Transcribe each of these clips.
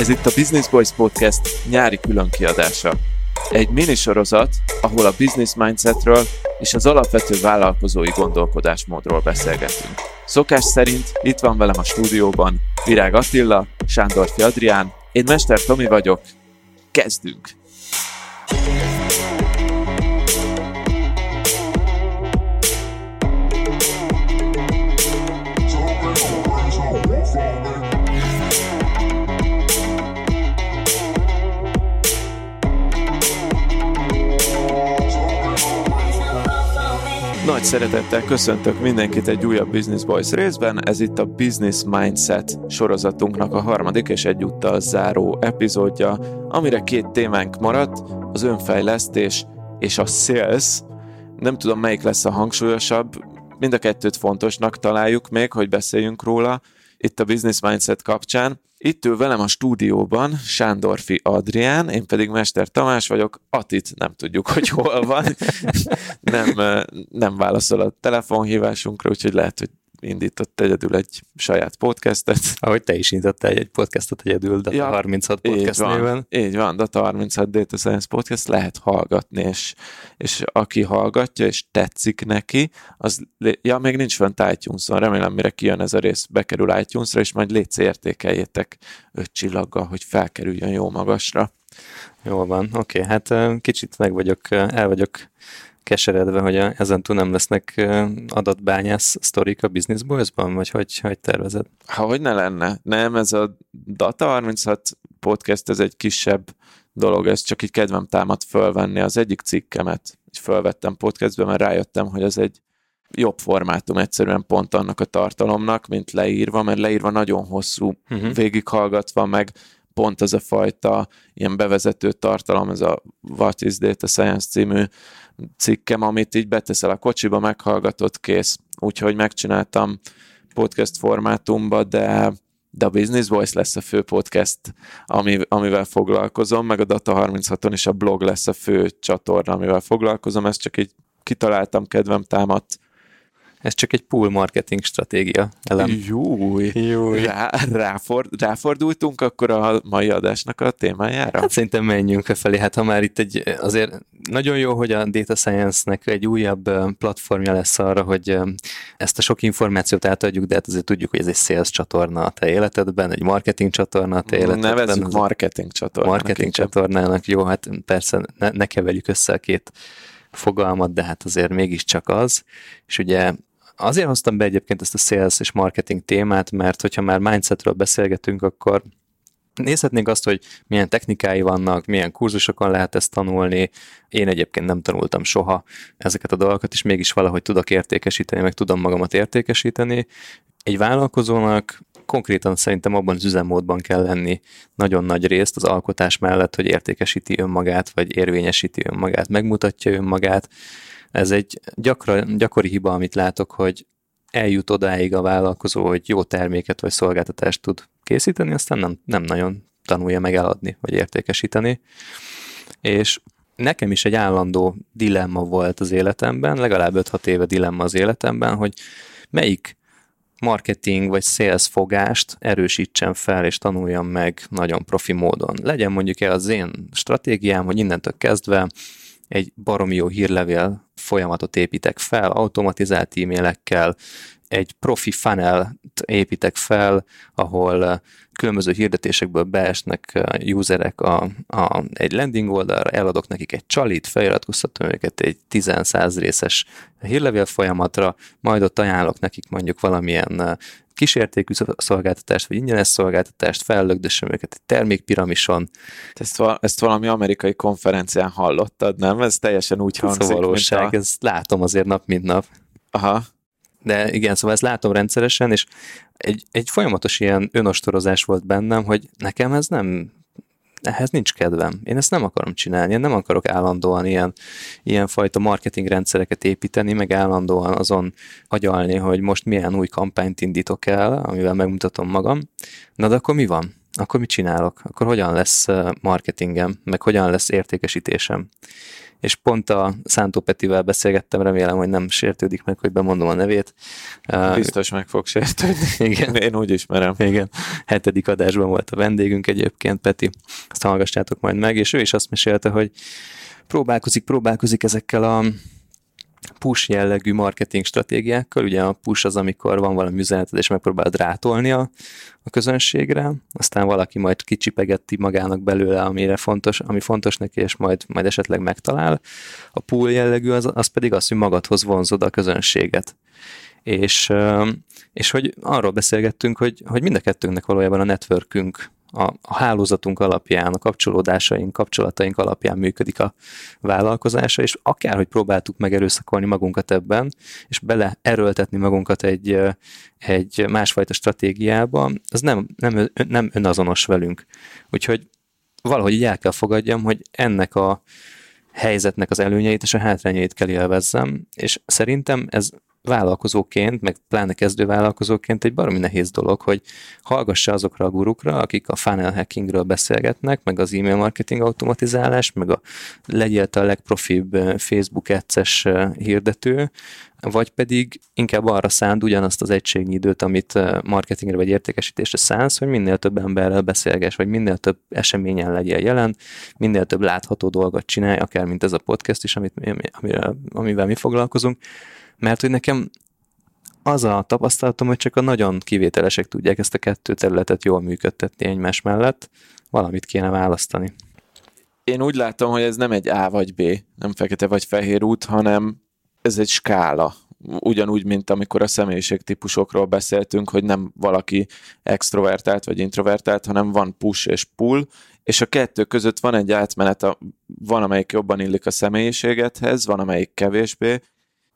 Ez itt a Business Boys Podcast nyári különkiadása. Egy minisorozat, ahol a business mindsetről és az alapvető vállalkozói gondolkodásmódról beszélgetünk. Szokás szerint itt van velem a stúdióban Virág Attila, Sándorfi Adrián, én Mester Tomi vagyok, kezdünk! Szeretettel köszöntök mindenkit egy újabb Business Boys részben. Ez itt a Business Mindset sorozatunknak a harmadik és egyúttal záró epizódja, amire két témánk maradt, az önfejlesztés és a sales. Nem tudom, melyik lesz a hangsúlyosabb, mind a kettőt fontosnak találjuk még, hogy beszéljünk róla itt a Business Mindset kapcsán. Itt ül velem a stúdióban Sándorfi Adrián, én pedig Mester Tamás vagyok, Atit nem tudjuk, hogy hol van, nem, nem válaszol a telefonhívásunkra, úgyhogy lehet, hogy indított egyedül egy saját podcastet. Ahogy te is indítottál egy podcastot egyedül, Data ja, 36 podcast így van, néven. Így van, Data 36 Data Science Podcast lehet hallgatni, és, és aki hallgatja, és tetszik neki, az, ja, még nincs fent itunes remélem, mire kijön ez a rész, bekerül iTunes-ra, és majd létsz értékeljétek öt csillaggal, hogy felkerüljön jó magasra. Jó van, oké, okay, hát kicsit meg vagyok, el vagyok keseredve, hogy a, ezen túl nem lesznek adatbányász sztorik a Business Boys-ban, vagy hogy, hogy tervezed? Ha, hogy ne lenne. Nem, ez a Data 36 podcast, ez egy kisebb dolog, ez csak így kedvem támad fölvenni az egyik cikkemet, így fölvettem podcastbe, mert rájöttem, hogy ez egy jobb formátum egyszerűen pont annak a tartalomnak, mint leírva, mert leírva nagyon hosszú, uh-huh. végighallgatva, meg pont ez a fajta ilyen bevezető tartalom, ez a What is Data Science című cikkem, amit így beteszel a kocsiba, meghallgatott, kész. Úgyhogy megcsináltam podcast formátumba, de de a Business Voice lesz a fő podcast, ami, amivel foglalkozom, meg a Data 36-on is a blog lesz a fő csatorna, amivel foglalkozom, ezt csak így kitaláltam, kedvem támadt, ez csak egy pool marketing stratégia elem. Júj, Júj. Rá, ráford, ráfordultunk akkor a mai adásnak a témájára? Hát szerintem menjünk e felé. Hát ha már itt egy, azért nagyon jó, hogy a Data Science-nek egy újabb platformja lesz arra, hogy ezt a sok információt átadjuk, de hát azért tudjuk, hogy ez egy sales csatorna a te életedben, egy marketing csatorna a te életedben. Nevezzük marketing csatornának. Marketing inkább. csatornának, jó, hát persze ne, ne keverjük össze a két fogalmat, de hát azért mégiscsak az. És ugye Azért hoztam be egyébként ezt a sales és marketing témát, mert hogyha már mindsetről beszélgetünk, akkor Nézhetnénk azt, hogy milyen technikái vannak, milyen kurzusokon lehet ezt tanulni. Én egyébként nem tanultam soha ezeket a dolgokat, és mégis valahogy tudok értékesíteni, meg tudom magamat értékesíteni. Egy vállalkozónak konkrétan szerintem abban az üzemmódban kell lenni nagyon nagy részt az alkotás mellett, hogy értékesíti önmagát, vagy érvényesíti önmagát, megmutatja önmagát, ez egy gyakra, gyakori hiba, amit látok, hogy eljut odáig a vállalkozó, hogy jó terméket vagy szolgáltatást tud készíteni, aztán nem, nem nagyon tanulja meg eladni vagy értékesíteni. És nekem is egy állandó dilemma volt az életemben, legalább 5-6 éve dilemma az életemben, hogy melyik marketing vagy sales fogást erősítsen fel és tanuljam meg nagyon profi módon. Legyen mondjuk el az én stratégiám, hogy innentől kezdve egy baromi jó hírlevél folyamatot építek fel, automatizált e-mailekkel, egy profi funnel építek fel, ahol különböző hirdetésekből beesnek userek a, a, egy landing oldalra, eladok nekik egy csalit, feliratkoztatom őket egy 10-100 részes hírlevél folyamatra, majd ott ajánlok nekik mondjuk valamilyen kisértékű szolgáltatást, vagy ingyenes szolgáltatást, fellögdössem őket egy termékpiramison. Ezt, ezt valami amerikai konferencián hallottad, nem? Ez teljesen úgy hangzik, Ez a valóság, a... ezt látom azért nap, mint nap. Aha. De igen, szóval ezt látom rendszeresen, és egy, egy folyamatos ilyen önostorozás volt bennem, hogy nekem ez nem ehhez nincs kedvem. Én ezt nem akarom csinálni, én nem akarok állandóan ilyen, ilyen fajta marketing rendszereket építeni, meg állandóan azon agyalni, hogy most milyen új kampányt indítok el, amivel megmutatom magam. Na de akkor mi van? akkor mit csinálok? Akkor hogyan lesz marketingem, meg hogyan lesz értékesítésem? És pont a Szántó Petivel beszélgettem, remélem, hogy nem sértődik meg, hogy bemondom a nevét. Biztos meg fog sértődni. Igen. Én úgy ismerem. Igen. Hetedik adásban volt a vendégünk egyébként, Peti. Azt hallgassátok majd meg, és ő is azt mesélte, hogy próbálkozik, próbálkozik ezekkel a push jellegű marketing stratégiákkal. Ugye a push az, amikor van valami üzeneted, és megpróbálod rátolni a, a közönségre, aztán valaki majd kicsipegeti magának belőle, amire fontos, ami fontos neki, és majd, majd esetleg megtalál. A pull jellegű az, az pedig az, hogy magadhoz vonzod a közönséget. És, és hogy arról beszélgettünk, hogy, hogy mind a kettőnknek valójában a networkünk a, a hálózatunk alapján, a kapcsolódásaink, kapcsolataink alapján működik a vállalkozása, és akárhogy próbáltuk megerőszakolni magunkat ebben, és bele erőltetni magunkat egy, egy másfajta stratégiába, az nem, nem, nem önazonos velünk. Úgyhogy valahogy így el kell fogadjam, hogy ennek a helyzetnek az előnyeit és a hátrányait kell élvezzem, és szerintem ez vállalkozóként, meg pláne kezdő vállalkozóként egy baromi nehéz dolog, hogy hallgassa azokra a gurukra, akik a funnel hackingről beszélgetnek, meg az e-mail marketing automatizálás, meg a legyél a legprofibb Facebook ads hirdető, vagy pedig inkább arra szánd ugyanazt az egységnyi időt, amit marketingre vagy értékesítésre szánsz, hogy minél több emberrel beszélges, vagy minél több eseményen legyél jelen, minél több látható dolgot csinálj, akár mint ez a podcast is, amit, amivel, amivel mi foglalkozunk, mert hogy nekem az a tapasztalatom, hogy csak a nagyon kivételesek tudják ezt a kettő területet jól működtetni egymás mellett, valamit kéne választani. Én úgy látom, hogy ez nem egy A vagy B, nem fekete vagy fehér út, hanem ez egy skála. Ugyanúgy, mint amikor a személyiségtípusokról beszéltünk, hogy nem valaki extrovertált vagy introvertált, hanem van push és pull, és a kettő között van egy átmenet, van amelyik jobban illik a személyiségethez, van amelyik kevésbé,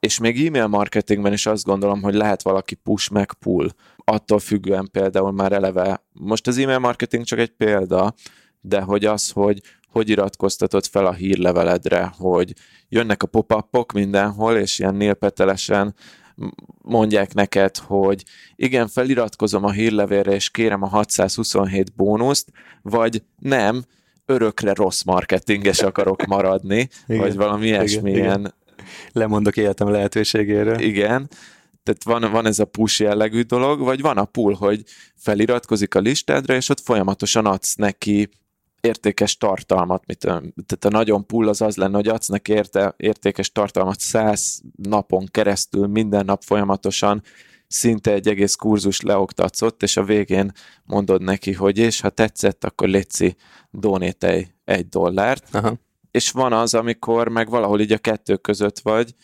és még e-mail marketingben is azt gondolom, hogy lehet valaki push meg pull. Attól függően például már eleve, most az e-mail marketing csak egy példa, de hogy az, hogy hogy iratkoztatod fel a hírleveledre, hogy jönnek a pop-upok mindenhol, és ilyen nélpetelesen mondják neked, hogy igen, feliratkozom a hírlevélre, és kérem a 627 bónuszt, vagy nem, örökre rossz marketinges akarok maradni, igen, vagy valami ilyesmilyen lemondok életem lehetőségéről. Igen, tehát van, van ez a push jellegű dolog, vagy van a pull, hogy feliratkozik a listádra, és ott folyamatosan adsz neki értékes tartalmat, mit, tehát a nagyon pull az az lenne, hogy adsz neki érte, értékes tartalmat száz napon keresztül, minden nap folyamatosan, szinte egy egész kurzus leoktatsz ott, és a végén mondod neki, hogy és ha tetszett, akkor létszi, donételj egy dollárt. Aha és van az, amikor meg valahol így a kettő között vagy.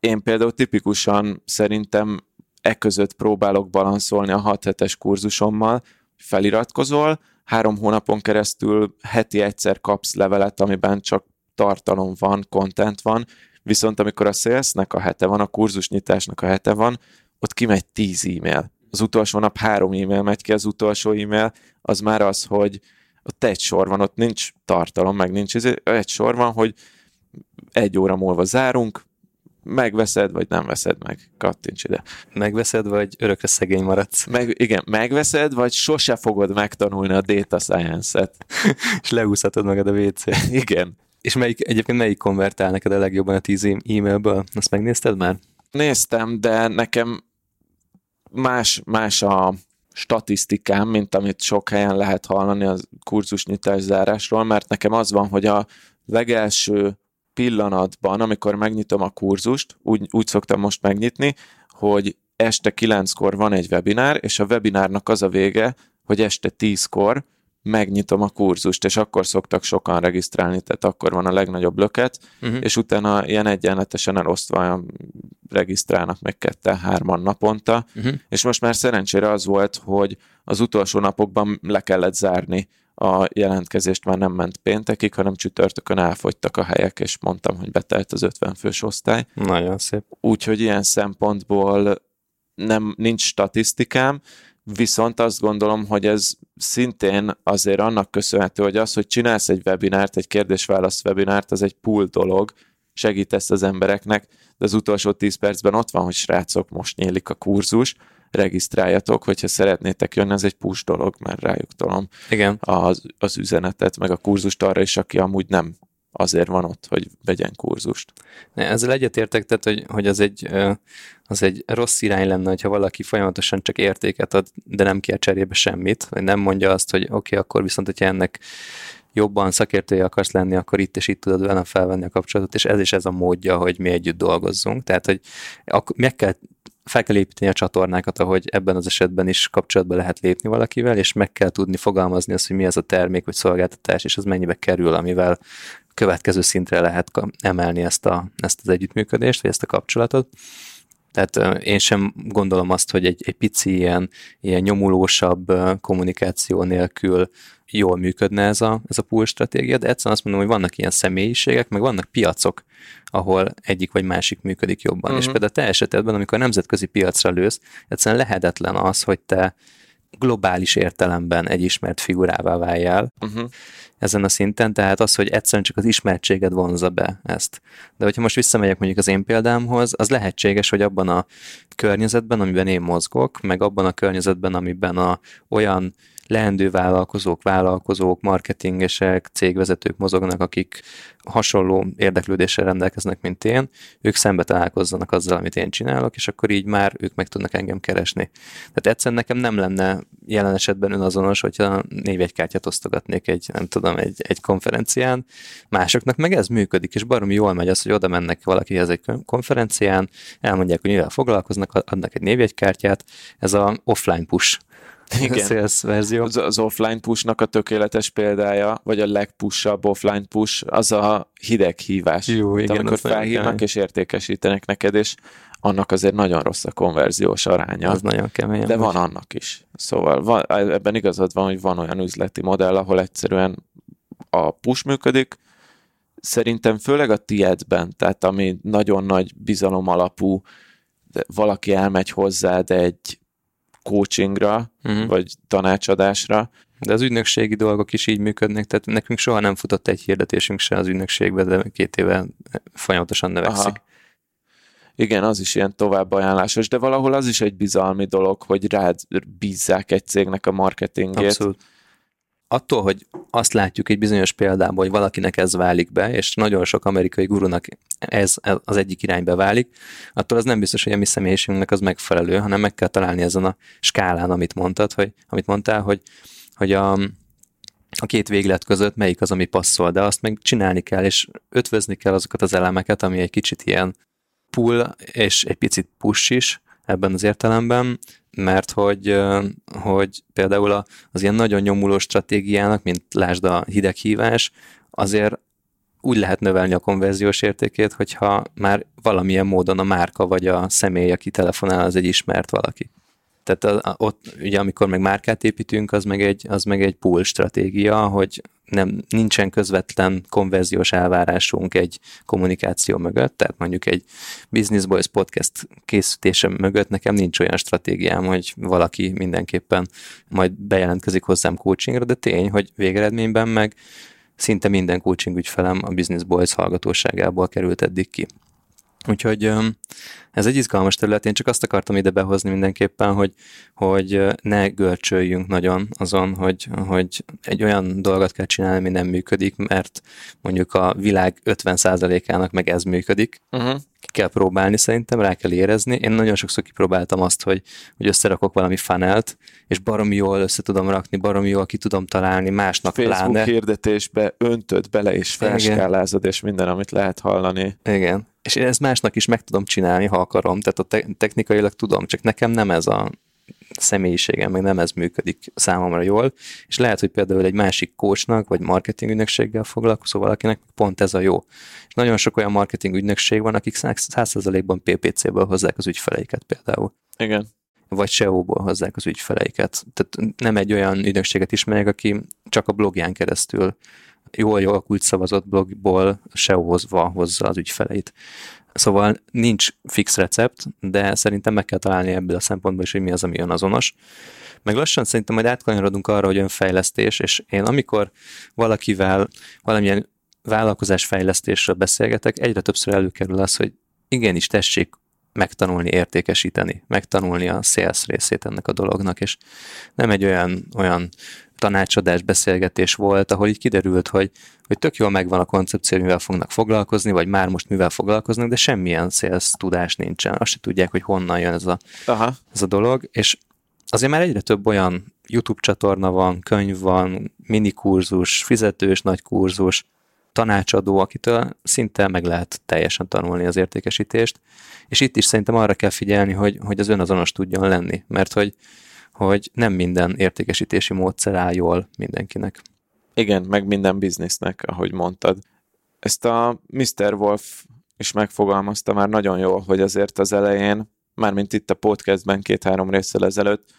Én például tipikusan szerintem e között próbálok balanszolni a 6 hetes kurzusommal, feliratkozol, három hónapon keresztül heti egyszer kapsz levelet, amiben csak tartalom van, content van, viszont amikor a salesnek a hete van, a kurzusnyitásnak a hete van, ott kimegy 10 e-mail. Az utolsó nap három e-mail megy ki, az utolsó e-mail az már az, hogy ott egy sor van, ott nincs tartalom, meg nincs, izé, egy sor van, hogy egy óra múlva zárunk, megveszed, vagy nem veszed meg, kattints ide. Megveszed, vagy örökre szegény maradsz. Meg, igen, megveszed, vagy sose fogod megtanulni a data science-et. És leúszhatod magad a wc Igen. És melyik, egyébként melyik konvertál neked a legjobban a tíz e-mailből? Azt megnézted már? Néztem, de nekem más, más a, statisztikám, mint amit sok helyen lehet hallani a kurzusnyitás zárásról, mert nekem az van, hogy a legelső pillanatban, amikor megnyitom a kurzust, úgy, úgy szoktam most megnyitni, hogy este kilenckor van egy webinár, és a webinárnak az a vége, hogy este tízkor megnyitom a kurzust, és akkor szoktak sokan regisztrálni, tehát akkor van a legnagyobb löket, uh-huh. és utána ilyen egyenletesen elosztva regisztrálnak meg ketten, hárman naponta, uh-huh. és most már szerencsére az volt, hogy az utolsó napokban le kellett zárni a jelentkezést, már nem ment péntekig, hanem csütörtökön elfogytak a helyek, és mondtam, hogy betelt az 50 fős osztály. Nagyon szép. Úgyhogy ilyen szempontból nem, nincs statisztikám, Viszont azt gondolom, hogy ez szintén azért annak köszönhető, hogy az, hogy csinálsz egy webinárt, egy kérdés-válasz webinárt, az egy pool dolog, segítesz az embereknek, de az utolsó 10 percben ott van, hogy srácok, most nyílik a kurzus, regisztráljatok, hogyha szeretnétek jönni, ez egy push dolog, mert rájuk tolom Igen. az, az üzenetet, meg a kurzust arra is, aki amúgy nem azért van ott, hogy vegyen kurzust. Ne, ezzel egyetértek, tehát, hogy, hogy az, egy, az egy rossz irány lenne, hogyha valaki folyamatosan csak értéket ad, de nem kér cserébe semmit, vagy nem mondja azt, hogy oké, okay, akkor viszont, hogyha ennek jobban szakértője akarsz lenni, akkor itt és itt tudod velem felvenni a kapcsolatot, és ez is ez a módja, hogy mi együtt dolgozzunk. Tehát, hogy meg kell fel kell építeni a csatornákat, ahogy ebben az esetben is kapcsolatba lehet lépni valakivel, és meg kell tudni fogalmazni azt, hogy mi ez a termék vagy szolgáltatás, és az mennyibe kerül, amivel következő szintre lehet emelni ezt, a, ezt az együttműködést, vagy ezt a kapcsolatot. Tehát én sem gondolom azt, hogy egy, egy pici ilyen, ilyen nyomulósabb kommunikáció nélkül jól működne ez a, ez a pool stratégia, de egyszerűen azt mondom, hogy vannak ilyen személyiségek, meg vannak piacok, ahol egyik vagy másik működik jobban. Uh-huh. És például te esetedben, amikor a nemzetközi piacra lősz, egyszerűen lehetetlen az, hogy te globális értelemben egy ismert figurává váljál uh-huh. ezen a szinten, tehát az, hogy egyszerűen csak az ismertséged vonza be ezt. De hogyha most visszamegyek mondjuk az én példámhoz, az lehetséges, hogy abban a környezetben, amiben én mozgok, meg abban a környezetben, amiben a olyan leendő vállalkozók, vállalkozók, marketingesek, cégvezetők mozognak, akik hasonló érdeklődéssel rendelkeznek, mint én, ők szembe találkozzanak azzal, amit én csinálok, és akkor így már ők meg tudnak engem keresni. Tehát egyszerűen nekem nem lenne jelen esetben önazonos, hogyha névjegykártyát osztogatnék egy, nem tudom, egy, egy konferencián, másoknak meg ez működik, és baromi jól megy az, hogy oda mennek valakihez egy konferencián, elmondják, hogy mivel foglalkoznak, adnak egy névjegykártyát, ez a offline push igen. sales verzió. Az, az offline pushnak a tökéletes példája, vagy a legpushabb offline push, az a hideg hívás. Jó, igen, amikor felhívnak és értékesítenek neked, és annak azért nagyon rossz a konverziós aránya. Az nagyon kemény. De van annak is. Szóval van, ebben igazad van, hogy van olyan üzleti modell, ahol egyszerűen a push működik, szerintem főleg a tiedben, tehát ami nagyon nagy bizalom alapú, de valaki elmegy hozzád egy coachingra, uh-huh. vagy tanácsadásra. De az ügynökségi dolgok is így működnek, tehát nekünk soha nem futott egy hirdetésünk se az ügynökségbe, de két éve folyamatosan növekszik. Aha. Igen, az is ilyen továbbajánlásos, de valahol az is egy bizalmi dolog, hogy rád bízzák egy cégnek a marketingét. Abszolút attól, hogy azt látjuk egy bizonyos példában, hogy valakinek ez válik be, és nagyon sok amerikai gurunak ez az egyik irányba válik, attól az nem biztos, hogy a mi személyiségünknek az megfelelő, hanem meg kell találni ezen a skálán, amit mondtad, hogy, amit mondtál, hogy, hogy a, a két véglet között melyik az, ami passzol, de azt meg csinálni kell, és ötvözni kell azokat az elemeket, ami egy kicsit ilyen pull, és egy picit push is ebben az értelemben, mert hogy, hogy például az ilyen nagyon nyomuló stratégiának, mint lásd a hideghívás, azért úgy lehet növelni a konverziós értékét, hogyha már valamilyen módon a márka vagy a személy, aki telefonál, az egy ismert valaki. Tehát ott ugye amikor meg márkát építünk, az meg egy, az meg egy pool stratégia, hogy nem, nincsen közvetlen konverziós elvárásunk egy kommunikáció mögött, tehát mondjuk egy Business Boys podcast készítése mögött nekem nincs olyan stratégiám, hogy valaki mindenképpen majd bejelentkezik hozzám coachingra, de tény, hogy végeredményben meg szinte minden coaching ügyfelem a Business Boys hallgatóságából került eddig ki. Úgyhogy ez egy izgalmas terület, én csak azt akartam ide behozni mindenképpen, hogy, hogy ne görcsöljünk nagyon azon, hogy, hogy egy olyan dolgot kell csinálni, ami nem működik, mert mondjuk a világ 50%-ának meg ez működik. Uh-huh. Ki kell próbálni szerintem, rá kell érezni. Én nagyon sokszor kipróbáltam azt, hogy, hogy összerakok valami funnelt, és baromi jól össze tudom rakni, baromi jól ki tudom találni, másnak Facebook pláne. hirdetésbe öntöd bele, és felskálázod, és minden, amit lehet hallani. Igen és én ezt másnak is meg tudom csinálni, ha akarom, tehát a te- technikailag tudom, csak nekem nem ez a személyiségem, meg nem ez működik számomra jól, és lehet, hogy például egy másik coachnak, vagy marketing ügynökséggel foglalkozó valakinek pont ez a jó. És nagyon sok olyan marketing ügynökség van, akik 100%-ban PPC-ből hozzák az ügyfeleiket például. Igen. Vagy SEO-ból hozzák az ügyfeleiket. Tehát nem egy olyan ügynökséget ismerek, aki csak a blogján keresztül jól jól kulcsszavazott blogból SEO-hozva hozza az ügyfeleit. Szóval nincs fix recept, de szerintem meg kell találni ebből a szempontból is, hogy mi az, ami azonos. Meg lassan szerintem majd átkanyarodunk arra, hogy önfejlesztés, és én amikor valakivel valamilyen vállalkozásfejlesztésről beszélgetek, egyre többször előkerül az, hogy igenis tessék megtanulni értékesíteni, megtanulni a sales részét ennek a dolognak, és nem egy olyan, olyan tanácsadás, beszélgetés volt, ahol így kiderült, hogy, hogy tök jól megvan a koncepció, mivel fognak foglalkozni, vagy már most mivel foglalkoznak, de semmilyen sales tudás nincsen. Azt se tudják, hogy honnan jön ez a, Aha. ez a dolog, és azért már egyre több olyan YouTube csatorna van, könyv van, mini kurzus, fizetős nagy kurzus, tanácsadó, akitől szinte meg lehet teljesen tanulni az értékesítést, és itt is szerintem arra kell figyelni, hogy, hogy az önazonos tudjon lenni, mert hogy, hogy nem minden értékesítési módszer áll jól mindenkinek. Igen, meg minden biznisznek, ahogy mondtad. Ezt a Mr. Wolf is megfogalmazta már nagyon jól, hogy azért az elején, mármint itt a podcastben két-három részsel ezelőtt,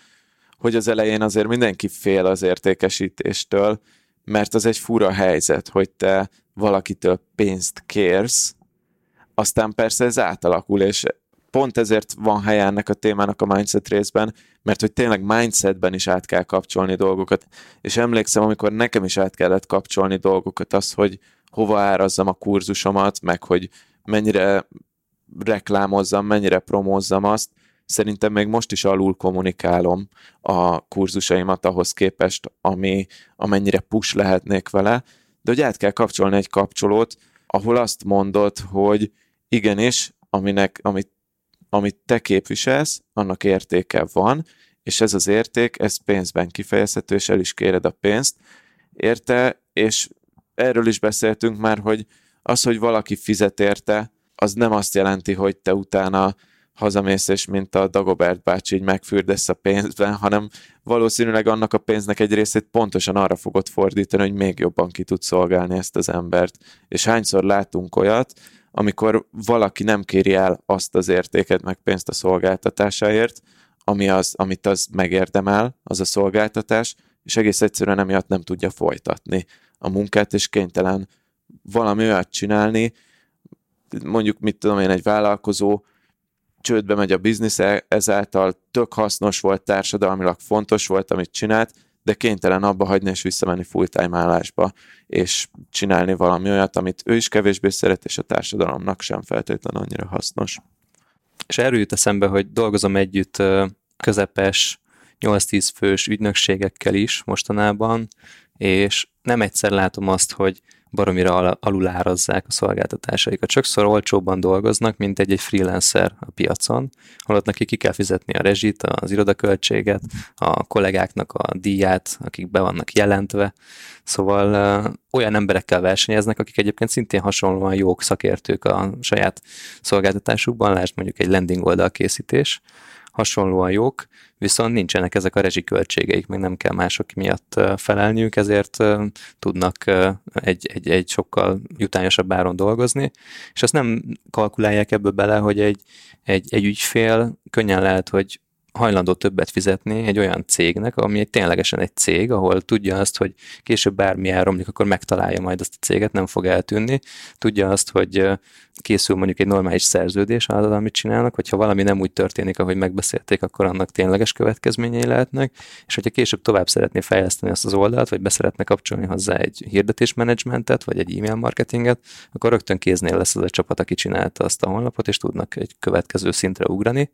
hogy az elején azért mindenki fél az értékesítéstől, mert az egy fura helyzet, hogy te valakitől pénzt kérsz, aztán persze ez átalakul, és pont ezért van helye ennek a témának a mindset részben, mert hogy tényleg mindsetben is át kell kapcsolni dolgokat. És emlékszem, amikor nekem is át kellett kapcsolni dolgokat, az, hogy hova árazzam a kurzusomat, meg hogy mennyire reklámozzam, mennyire promózzam azt, szerintem még most is alul kommunikálom a kurzusaimat ahhoz képest, ami, amennyire push lehetnék vele, de hogy át kell kapcsolni egy kapcsolót, ahol azt mondod, hogy igenis, aminek, amit, amit te képviselsz, annak értéke van, és ez az érték, ez pénzben kifejezhető, és el is kéred a pénzt, érte, és erről is beszéltünk már, hogy az, hogy valaki fizet érte, az nem azt jelenti, hogy te utána hazamész, és mint a Dagobert bácsi így megfürdesz a pénzben, hanem valószínűleg annak a pénznek egy részét pontosan arra fogod fordítani, hogy még jobban ki tud szolgálni ezt az embert. És hányszor látunk olyat, amikor valaki nem kéri el azt az értéket, meg pénzt a szolgáltatásáért, ami az, amit az megérdemel, az a szolgáltatás, és egész egyszerűen emiatt nem tudja folytatni a munkát, és kénytelen valami olyat csinálni, mondjuk, mit tudom én, egy vállalkozó csődbe megy a biznisz, ezáltal tök hasznos volt, társadalmilag fontos volt, amit csinált, de kénytelen abba hagyni és visszamenni full-time állásba, és csinálni valami olyat, amit ő is kevésbé szeret, és a társadalomnak sem feltétlenül annyira hasznos. És erről jut eszembe, hogy dolgozom együtt közepes, 8-10 fős ügynökségekkel is mostanában, és nem egyszer látom azt, hogy baromira alulárazzák a szolgáltatásaikat. Sokszor olcsóbban dolgoznak, mint egy-egy freelancer a piacon, holott neki ki kell fizetni a rezsit, az irodaköltséget, a kollégáknak a díját, akik be vannak jelentve. Szóval ö, olyan emberekkel versenyeznek, akik egyébként szintén hasonlóan jók szakértők a saját szolgáltatásukban, lásd mondjuk egy landing oldal készítés, hasonlóan jók, viszont nincsenek ezek a rezsiköltségeik, meg nem kell mások miatt felelniük, ezért tudnak egy, egy, egy sokkal jutányosabb áron dolgozni, és azt nem kalkulálják ebből bele, hogy egy, egy, egy ügyfél könnyen lehet, hogy hajlandó többet fizetni egy olyan cégnek, ami egy ténylegesen egy cég, ahol tudja azt, hogy később bármi elromlik, akkor megtalálja majd azt a céget, nem fog eltűnni. Tudja azt, hogy készül mondjuk egy normális szerződés az, amit csinálnak, hogyha valami nem úgy történik, ahogy megbeszélték, akkor annak tényleges következményei lehetnek, és hogyha később tovább szeretné fejleszteni azt az oldalt, vagy beszeretne kapcsolni hozzá egy hirdetésmenedzsmentet, vagy egy e-mail marketinget, akkor rögtön kéznél lesz az a csapat, aki csinálta azt a honlapot, és tudnak egy következő szintre ugrani.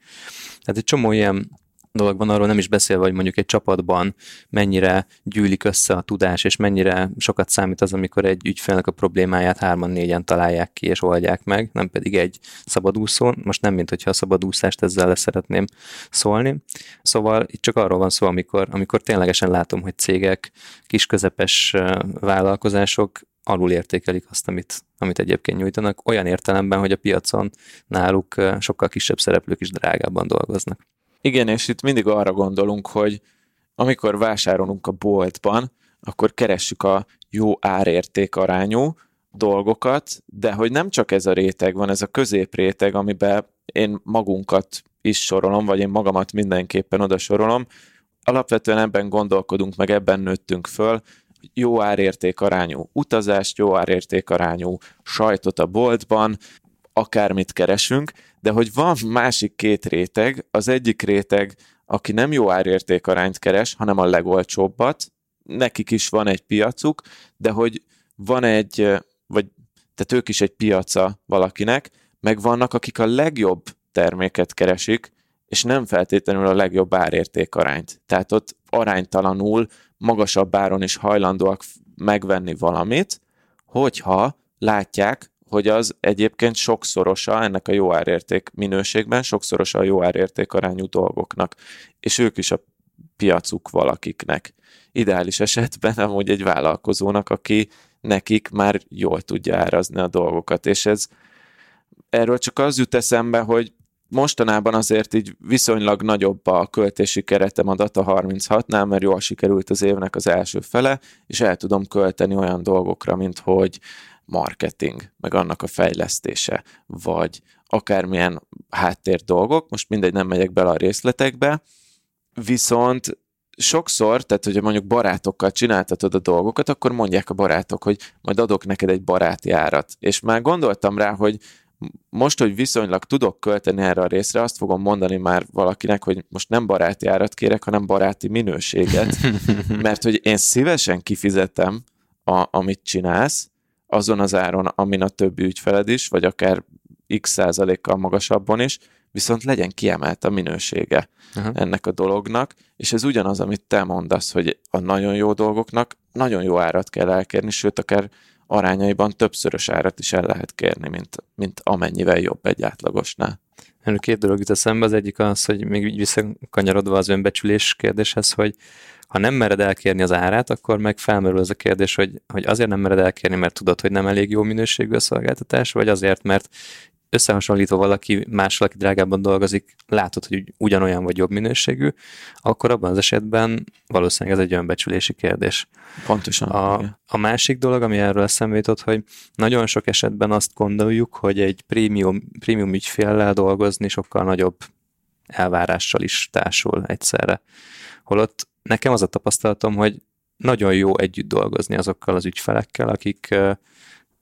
Tehát egy csomó ilyen dolog van, arról nem is beszélve, hogy mondjuk egy csapatban mennyire gyűlik össze a tudás, és mennyire sokat számít az, amikor egy ügyfélnek a problémáját hárman-négyen találják ki és oldják meg, nem pedig egy szabadúszó. Most nem, mint hogyha a szabadúszást ezzel le szeretném szólni. Szóval itt csak arról van szó, amikor, amikor ténylegesen látom, hogy cégek, kisközepes vállalkozások alul értékelik azt, amit, amit egyébként nyújtanak, olyan értelemben, hogy a piacon náluk sokkal kisebb szereplők is drágábban dolgoznak. Igen, és itt mindig arra gondolunk, hogy amikor vásárolunk a boltban, akkor keressük a jó árérték arányú dolgokat, de hogy nem csak ez a réteg van, ez a középréteg, amiben én magunkat is sorolom, vagy én magamat mindenképpen oda sorolom. Alapvetően ebben gondolkodunk, meg ebben nőttünk föl, jó árérték arányú utazást, jó árérték arányú sajtot a boltban, akármit keresünk, de hogy van másik két réteg, az egyik réteg, aki nem jó árértékarányt keres, hanem a legolcsóbbat, nekik is van egy piacuk, de hogy van egy, vagy tehát ők is egy piaca valakinek, meg vannak, akik a legjobb terméket keresik, és nem feltétlenül a legjobb árérték arányt. Tehát ott aránytalanul magasabb áron is hajlandóak megvenni valamit, hogyha látják, hogy az egyébként sokszorosa ennek a jó árérték minőségben, sokszorosa a jó árérték arányú dolgoknak, és ők is a piacuk valakiknek. Ideális esetben amúgy egy vállalkozónak, aki nekik már jól tudja árazni a dolgokat, és ez erről csak az jut eszembe, hogy mostanában azért így viszonylag nagyobb a költési keretem a Data 36-nál, mert jól sikerült az évnek az első fele, és el tudom költeni olyan dolgokra, mint hogy marketing, meg annak a fejlesztése, vagy akármilyen háttér dolgok, most mindegy, nem megyek bele a részletekbe, viszont sokszor, tehát hogyha mondjuk barátokkal csináltatod a dolgokat, akkor mondják a barátok, hogy majd adok neked egy baráti árat. És már gondoltam rá, hogy most, hogy viszonylag tudok költeni erre a részre, azt fogom mondani már valakinek, hogy most nem baráti árat kérek, hanem baráti minőséget, mert hogy én szívesen kifizetem, a, amit csinálsz, azon az áron, amin a többi ügyfeled is, vagy akár x százalékkal magasabban is, viszont legyen kiemelt a minősége Aha. ennek a dolognak, és ez ugyanaz, amit te mondasz, hogy a nagyon jó dolgoknak nagyon jó árat kell elkérni, sőt, akár arányaiban többszörös árat is el lehet kérni, mint, mint amennyivel jobb egy átlagosnál. Erről két dolog jut eszembe. Az egyik az, hogy még visszakanyarodva az önbecsülés kérdéshez, hogy ha nem mered elkérni az árát, akkor meg felmerül az a kérdés, hogy, hogy azért nem mered elkérni, mert tudod, hogy nem elég jó minőségű a szolgáltatás, vagy azért, mert összehasonlítva valaki mással, aki drágábban dolgozik, látod, hogy ugyanolyan vagy jobb minőségű, akkor abban az esetben valószínűleg ez egy önbecsülési kérdés. Pontosan. A, a másik dolog, ami erről eszembe jutott, hogy nagyon sok esetben azt gondoljuk, hogy egy prémium, prémium ügyféllel dolgozni sokkal nagyobb elvárással is társul egyszerre. Holott nekem az a tapasztalatom, hogy nagyon jó együtt dolgozni azokkal az ügyfelekkel, akik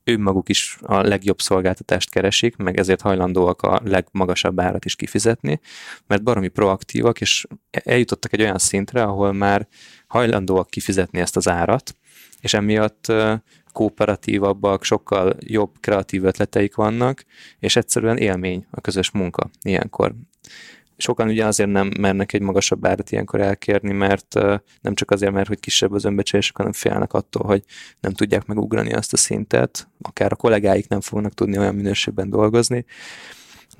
önmaguk is a legjobb szolgáltatást keresik, meg ezért hajlandóak a legmagasabb árat is kifizetni, mert baromi proaktívak, és eljutottak egy olyan szintre, ahol már hajlandóak kifizetni ezt az árat, és emiatt kooperatívabbak, sokkal jobb kreatív ötleteik vannak, és egyszerűen élmény a közös munka ilyenkor sokan ugye azért nem mernek egy magasabb árat ilyenkor elkérni, mert nem csak azért, mert hogy kisebb az önbecsülésük, hanem félnek attól, hogy nem tudják megugrani azt a szintet, akár a kollégáik nem fognak tudni olyan minőségben dolgozni,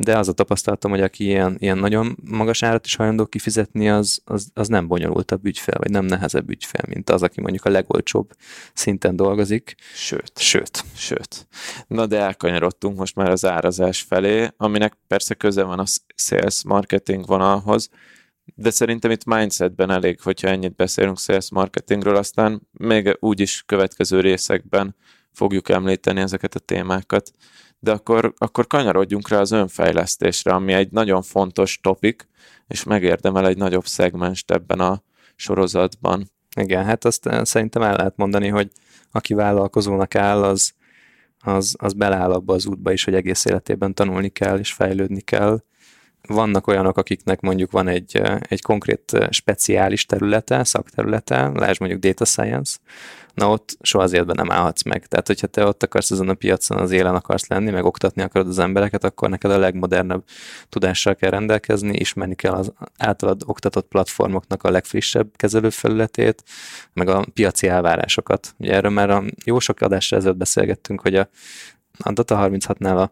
de az a tapasztalatom, hogy aki ilyen, ilyen nagyon magas árat is hajlandó kifizetni, az, az, az nem bonyolultabb ügyfél, vagy nem nehezebb ügyfél, mint az, aki mondjuk a legolcsóbb szinten dolgozik. Sőt. Sőt. Sőt. Na de elkanyarodtunk most már az árazás felé, aminek persze köze van a sales marketing vonalhoz, de szerintem itt mindsetben elég, hogyha ennyit beszélünk sales marketingről, aztán még úgyis következő részekben fogjuk említeni ezeket a témákat de akkor, akkor kanyarodjunk rá az önfejlesztésre, ami egy nagyon fontos topik, és megérdemel egy nagyobb szegmenst ebben a sorozatban. Igen, hát azt eh, szerintem el lehet mondani, hogy aki vállalkozónak áll, az, az, az beleáll abba az útba is, hogy egész életében tanulni kell és fejlődni kell. Vannak olyanok, akiknek mondjuk van egy, egy konkrét speciális területe, szakterülete, lásd mondjuk data science, na ott soha az életben nem állhatsz meg. Tehát, hogyha te ott akarsz ezen a piacon az élen akarsz lenni, meg oktatni akarod az embereket, akkor neked a legmodernebb tudással kell rendelkezni, ismerni kell az általad oktatott platformoknak a legfrissebb kezelőfelületét, meg a piaci elvárásokat. Ugye erről már a jó sok adásra ezelőtt beszélgettünk, hogy a, a Data 36-nál a,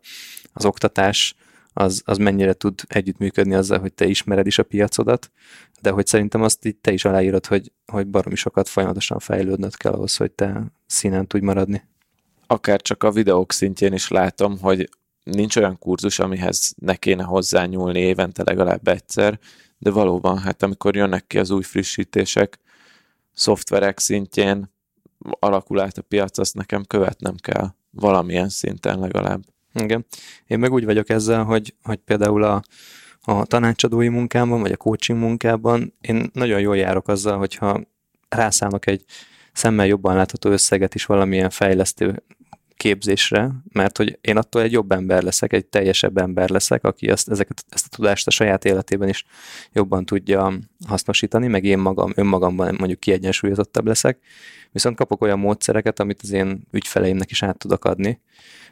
az oktatás az, az mennyire tud együttműködni azzal, hogy te ismered is a piacodat, de hogy szerintem azt itt te is aláírod, hogy, hogy baromi sokat folyamatosan fejlődnöd kell ahhoz, hogy te színen tudj maradni. Akár csak a videók szintjén is látom, hogy nincs olyan kurzus, amihez ne kéne hozzányúlni évente legalább egyszer, de valóban, hát amikor jönnek ki az új frissítések, szoftverek szintjén alakul át a piac, azt nekem követnem kell valamilyen szinten legalább. Igen. Én meg úgy vagyok ezzel, hogy, hogy például a, a tanácsadói munkámban, vagy a coaching munkában én nagyon jól járok azzal, hogyha rászállok egy szemmel jobban látható összeget is valamilyen fejlesztő képzésre, mert hogy én attól egy jobb ember leszek, egy teljesebb ember leszek, aki ezt, ezeket, ezt a tudást a saját életében is jobban tudja hasznosítani, meg én magam, önmagamban mondjuk kiegyensúlyozottabb leszek, viszont kapok olyan módszereket, amit az én ügyfeleimnek is át tudok adni,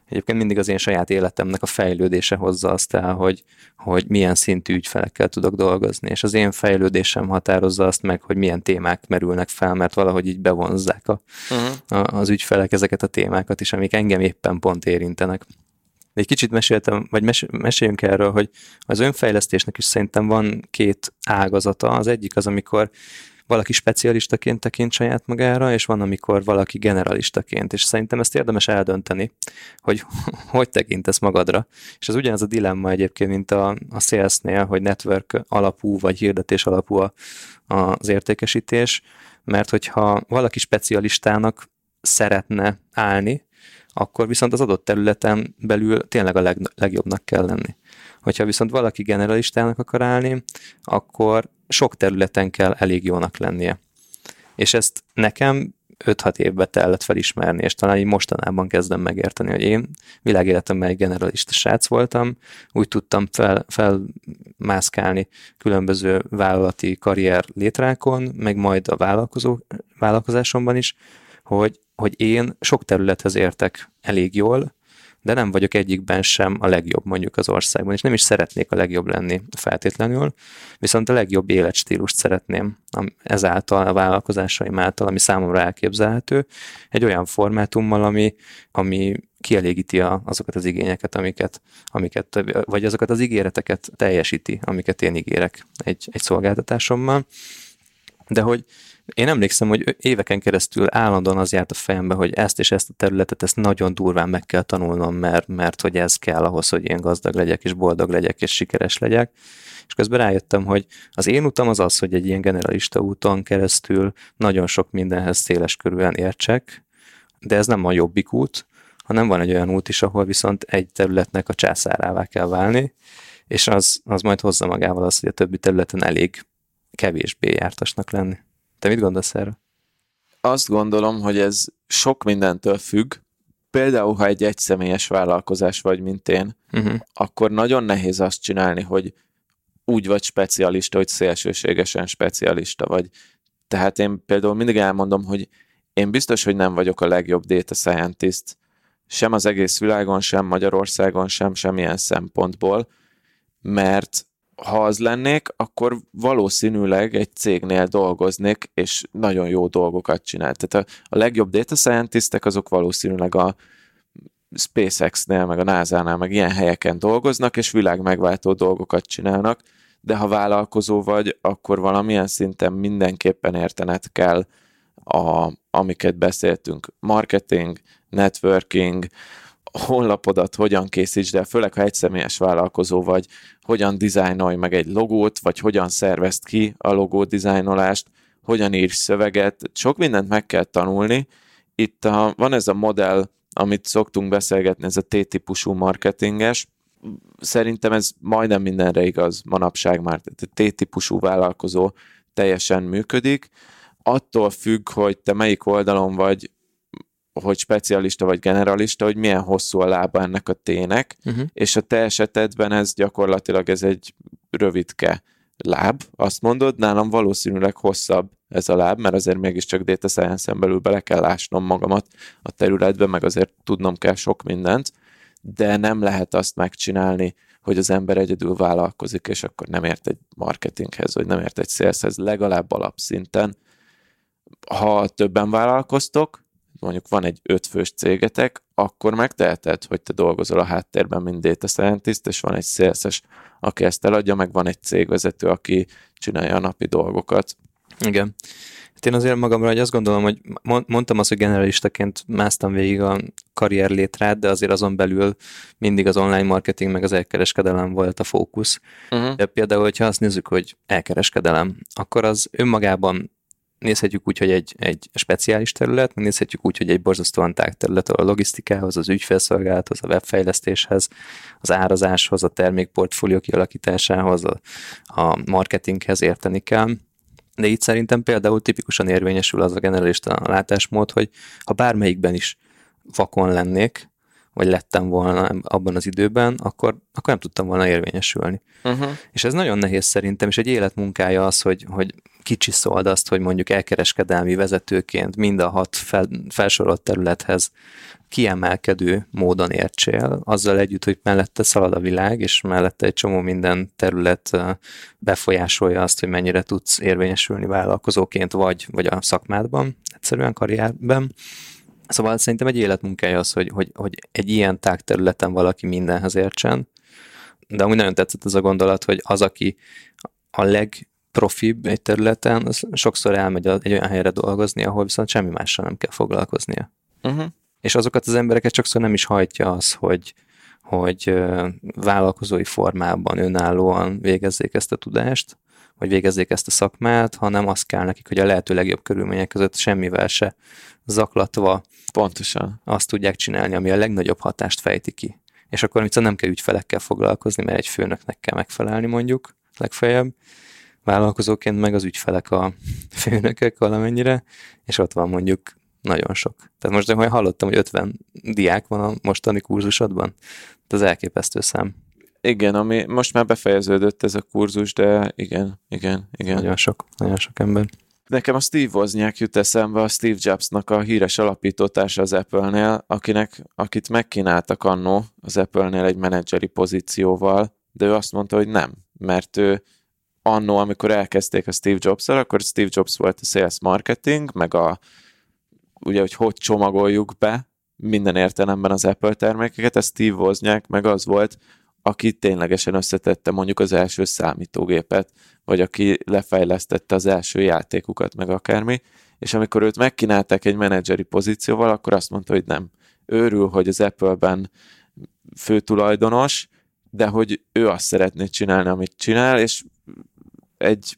Egyébként mindig az én saját életemnek a fejlődése hozza azt el, hogy, hogy milyen szintű ügyfelekkel tudok dolgozni, és az én fejlődésem határozza azt meg, hogy milyen témák merülnek fel, mert valahogy így bevonzzák a, uh-huh. a, az ügyfelek ezeket a témákat is, amik engem éppen pont érintenek. De egy kicsit meséltem, vagy mes, meséljünk erről, hogy az önfejlesztésnek is szerintem van két ágazata. Az egyik az, amikor valaki specialistaként tekint saját magára, és van, amikor valaki generalistaként, és szerintem ezt érdemes eldönteni, hogy hogy tekintesz magadra. És ez ugyanaz a dilemma egyébként, mint a, a salesnél, hogy network alapú, vagy hirdetés alapú a, az értékesítés, mert hogyha valaki specialistának szeretne állni, akkor viszont az adott területen belül tényleg a leg, legjobbnak kell lenni. Hogyha viszont valaki generalistának akar állni, akkor sok területen kell elég jónak lennie. És ezt nekem 5-6 évbe kellett felismerni, és talán így mostanában kezdem megérteni, hogy én világéletemben egy generalista srác voltam, úgy tudtam fel, felmászkálni különböző vállalati karrier létrákon, meg majd a vállalkozó, vállalkozásomban is, hogy, hogy én sok területhez értek elég jól, de nem vagyok egyikben sem a legjobb mondjuk az országban, és nem is szeretnék a legjobb lenni feltétlenül, viszont a legjobb életstílust szeretném ezáltal, a vállalkozásaim által, ami számomra elképzelhető, egy olyan formátummal, ami, ami kielégíti a, azokat az igényeket, amiket, amiket, vagy azokat az ígéreteket teljesíti, amiket én ígérek egy, egy szolgáltatásommal. De hogy én emlékszem, hogy éveken keresztül állandóan az járt a fejembe, hogy ezt és ezt a területet, ezt nagyon durván meg kell tanulnom, mert, mert hogy ez kell ahhoz, hogy én gazdag legyek, és boldog legyek, és sikeres legyek. És közben rájöttem, hogy az én utam az az, hogy egy ilyen generalista úton keresztül nagyon sok mindenhez széles körülön értsek, de ez nem a jobbik út, hanem van egy olyan út is, ahol viszont egy területnek a császárává kell válni, és az, az majd hozza magával azt, hogy a többi területen elég kevésbé jártasnak lenni. Te mit gondolsz erről? Azt gondolom, hogy ez sok mindentől függ. Például, ha egy egyszemélyes vállalkozás vagy, mint én, uh-huh. akkor nagyon nehéz azt csinálni, hogy úgy vagy specialista, hogy szélsőségesen specialista vagy. Tehát én például mindig elmondom, hogy én biztos, hogy nem vagyok a legjobb data scientist, sem az egész világon, sem Magyarországon, sem semmilyen szempontból, mert ha az lennék, akkor valószínűleg egy cégnél dolgoznék, és nagyon jó dolgokat csinál. Tehát a, a legjobb data scientistek azok valószínűleg a SpaceX-nél, meg a NASA-nál, meg ilyen helyeken dolgoznak, és világ megváltó dolgokat csinálnak, de ha vállalkozó vagy, akkor valamilyen szinten mindenképpen értened kell, a, amiket beszéltünk. Marketing, networking, honlapodat hogyan készíts, de főleg ha egyszemélyes vállalkozó vagy, hogyan dizájnolj meg egy logót, vagy hogyan szervezt ki a logó dizájnolást, hogyan írsz szöveget, sok mindent meg kell tanulni. Itt a, van ez a modell, amit szoktunk beszélgetni, ez a T-típusú marketinges, szerintem ez majdnem mindenre igaz manapság már, tehát T-típusú vállalkozó teljesen működik. Attól függ, hogy te melyik oldalon vagy, hogy specialista vagy generalista, hogy milyen hosszú a lába ennek a tének, uh-huh. és a te esetedben ez gyakorlatilag ez egy rövidke láb, azt mondod, nálam valószínűleg hosszabb ez a láb, mert azért mégiscsak data science-en belül bele kell lásnom magamat a területbe, meg azért tudnom kell sok mindent, de nem lehet azt megcsinálni, hogy az ember egyedül vállalkozik, és akkor nem ért egy marketinghez, vagy nem ért egy saleshez, legalább alapszinten. Ha többen vállalkoztok, mondjuk van egy ötfős cégetek, akkor megteheted, hogy te dolgozol a háttérben, mint data scientist, és van egy szélszes, aki ezt eladja, meg van egy cégvezető, aki csinálja a napi dolgokat. Igen. Hát én azért magamra hogy azt gondolom, hogy mondtam azt, hogy generalistaként másztam végig a karrier létrát, de azért azon belül mindig az online marketing meg az elkereskedelem volt a fókusz. Uh-huh. De például, hogyha azt nézzük, hogy elkereskedelem, akkor az önmagában nézhetjük úgy, hogy egy, egy speciális terület, nézhetjük úgy, hogy egy borzasztóan tág terület, a logisztikához, az ügyfélszolgálathoz, a webfejlesztéshez, az árazáshoz, a termékportfólió kialakításához, a, a marketinghez érteni kell. De itt szerintem például tipikusan érvényesül az a generalista látásmód, hogy ha bármelyikben is vakon lennék, vagy lettem volna abban az időben, akkor, akkor nem tudtam volna érvényesülni. Uh-huh. És ez nagyon nehéz szerintem, és egy életmunkája az, hogy, hogy kicsiszold azt, hogy mondjuk elkereskedelmi vezetőként mind a hat fel, felsorolt területhez kiemelkedő módon értsél, azzal együtt, hogy mellette szalad a világ, és mellette egy csomó minden terület befolyásolja azt, hogy mennyire tudsz érvényesülni vállalkozóként, vagy, vagy a szakmádban, egyszerűen karrierben. Szóval szerintem egy életmunkája az, hogy, hogy, hogy egy ilyen tág területen valaki mindenhez értsen, de amúgy nagyon tetszett ez a gondolat, hogy az, aki a legprofibb egy területen, az sokszor elmegy egy olyan helyre dolgozni, ahol viszont semmi mással nem kell foglalkoznia. Uh-huh. És azokat az embereket sokszor nem is hajtja az, hogy, hogy vállalkozói formában önállóan végezzék ezt a tudást, vagy végezzék ezt a szakmát, hanem az kell nekik, hogy a lehető legjobb körülmények között semmivel se zaklatva Pontosan. azt tudják csinálni, ami a legnagyobb hatást fejti ki. És akkor viszont nem kell ügyfelekkel foglalkozni, mert egy főnöknek kell megfelelni mondjuk legfeljebb. Vállalkozóként meg az ügyfelek a főnökök valamennyire, és ott van mondjuk nagyon sok. Tehát most hogy hallottam, hogy 50 diák van a mostani kurzusodban. Ez elképesztő szám. Igen, ami most már befejeződött ez a kurzus, de igen, igen, igen. Nagyon sok, nagyon sok ember. Nekem a Steve Wozniak jut eszembe, a Steve Jobsnak a híres alapítótársa az Apple-nél, akinek, akit megkínáltak annó az Apple-nél egy menedzseri pozícióval, de ő azt mondta, hogy nem, mert ő annó, amikor elkezdték a Steve jobs akkor Steve Jobs volt a sales marketing, meg a ugye, hogy hogy csomagoljuk be minden értelemben az Apple termékeket, ez Steve Wozniak meg az volt, aki ténylegesen összetette mondjuk az első számítógépet, vagy aki lefejlesztette az első játékukat, meg akármi, és amikor őt megkínálták egy menedzseri pozícióval, akkor azt mondta, hogy nem. Őrül, hogy az Apple-ben főtulajdonos, de hogy ő azt szeretné csinálni, amit csinál, és egy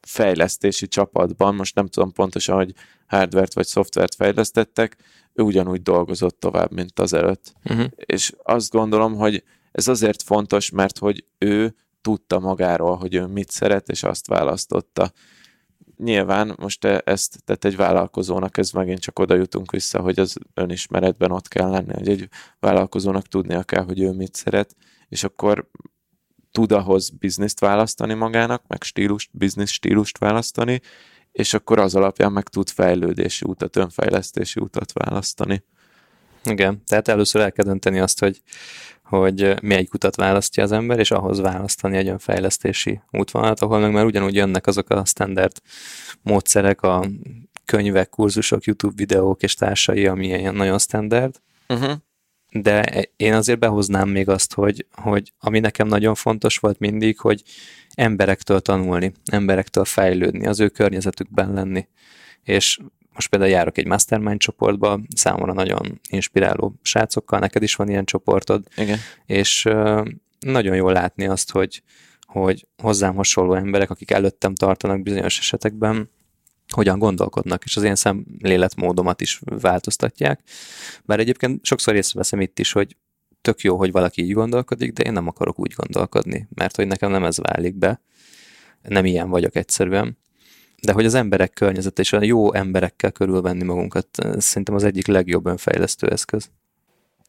fejlesztési csapatban, most nem tudom pontosan, hogy hardvert vagy szoftvert fejlesztettek, ő ugyanúgy dolgozott tovább, mint az előtt. Uh-huh. És azt gondolom, hogy ez azért fontos, mert hogy ő tudta magáról, hogy ő mit szeret, és azt választotta. Nyilván most e- ezt, tehát egy vállalkozónak ez megint csak oda jutunk vissza, hogy az önismeretben ott kell lenni, hogy egy vállalkozónak tudnia kell, hogy ő mit szeret, és akkor tud ahhoz bizniszt választani magának, meg stílust, biznisz stílust választani, és akkor az alapján meg tud fejlődési utat, önfejlesztési utat választani. Igen, tehát először el kell dönteni azt, hogy hogy melyik utat választja az ember, és ahhoz választani egy olyan fejlesztési útvonalat, ahol meg már ugyanúgy jönnek azok a standard módszerek, a könyvek, kurzusok, YouTube videók és társai, ami ilyen nagyon standard. Uh-huh. De én azért behoznám még azt, hogy, hogy ami nekem nagyon fontos volt mindig, hogy emberektől tanulni, emberektől fejlődni, az ő környezetükben lenni. És most például járok egy mastermind csoportba, számomra nagyon inspiráló srácokkal, neked is van ilyen csoportod, Igen. és nagyon jól látni azt, hogy, hogy hozzám hasonló emberek, akik előttem tartanak bizonyos esetekben, hogyan gondolkodnak, és az én szemléletmódomat is változtatják. Bár egyébként sokszor észreveszem itt is, hogy tök jó, hogy valaki így gondolkodik, de én nem akarok úgy gondolkodni, mert hogy nekem nem ez válik be, nem ilyen vagyok egyszerűen de hogy az emberek környezet és a jó emberekkel körülvenni magunkat, szerintem az egyik legjobb önfejlesztő eszköz.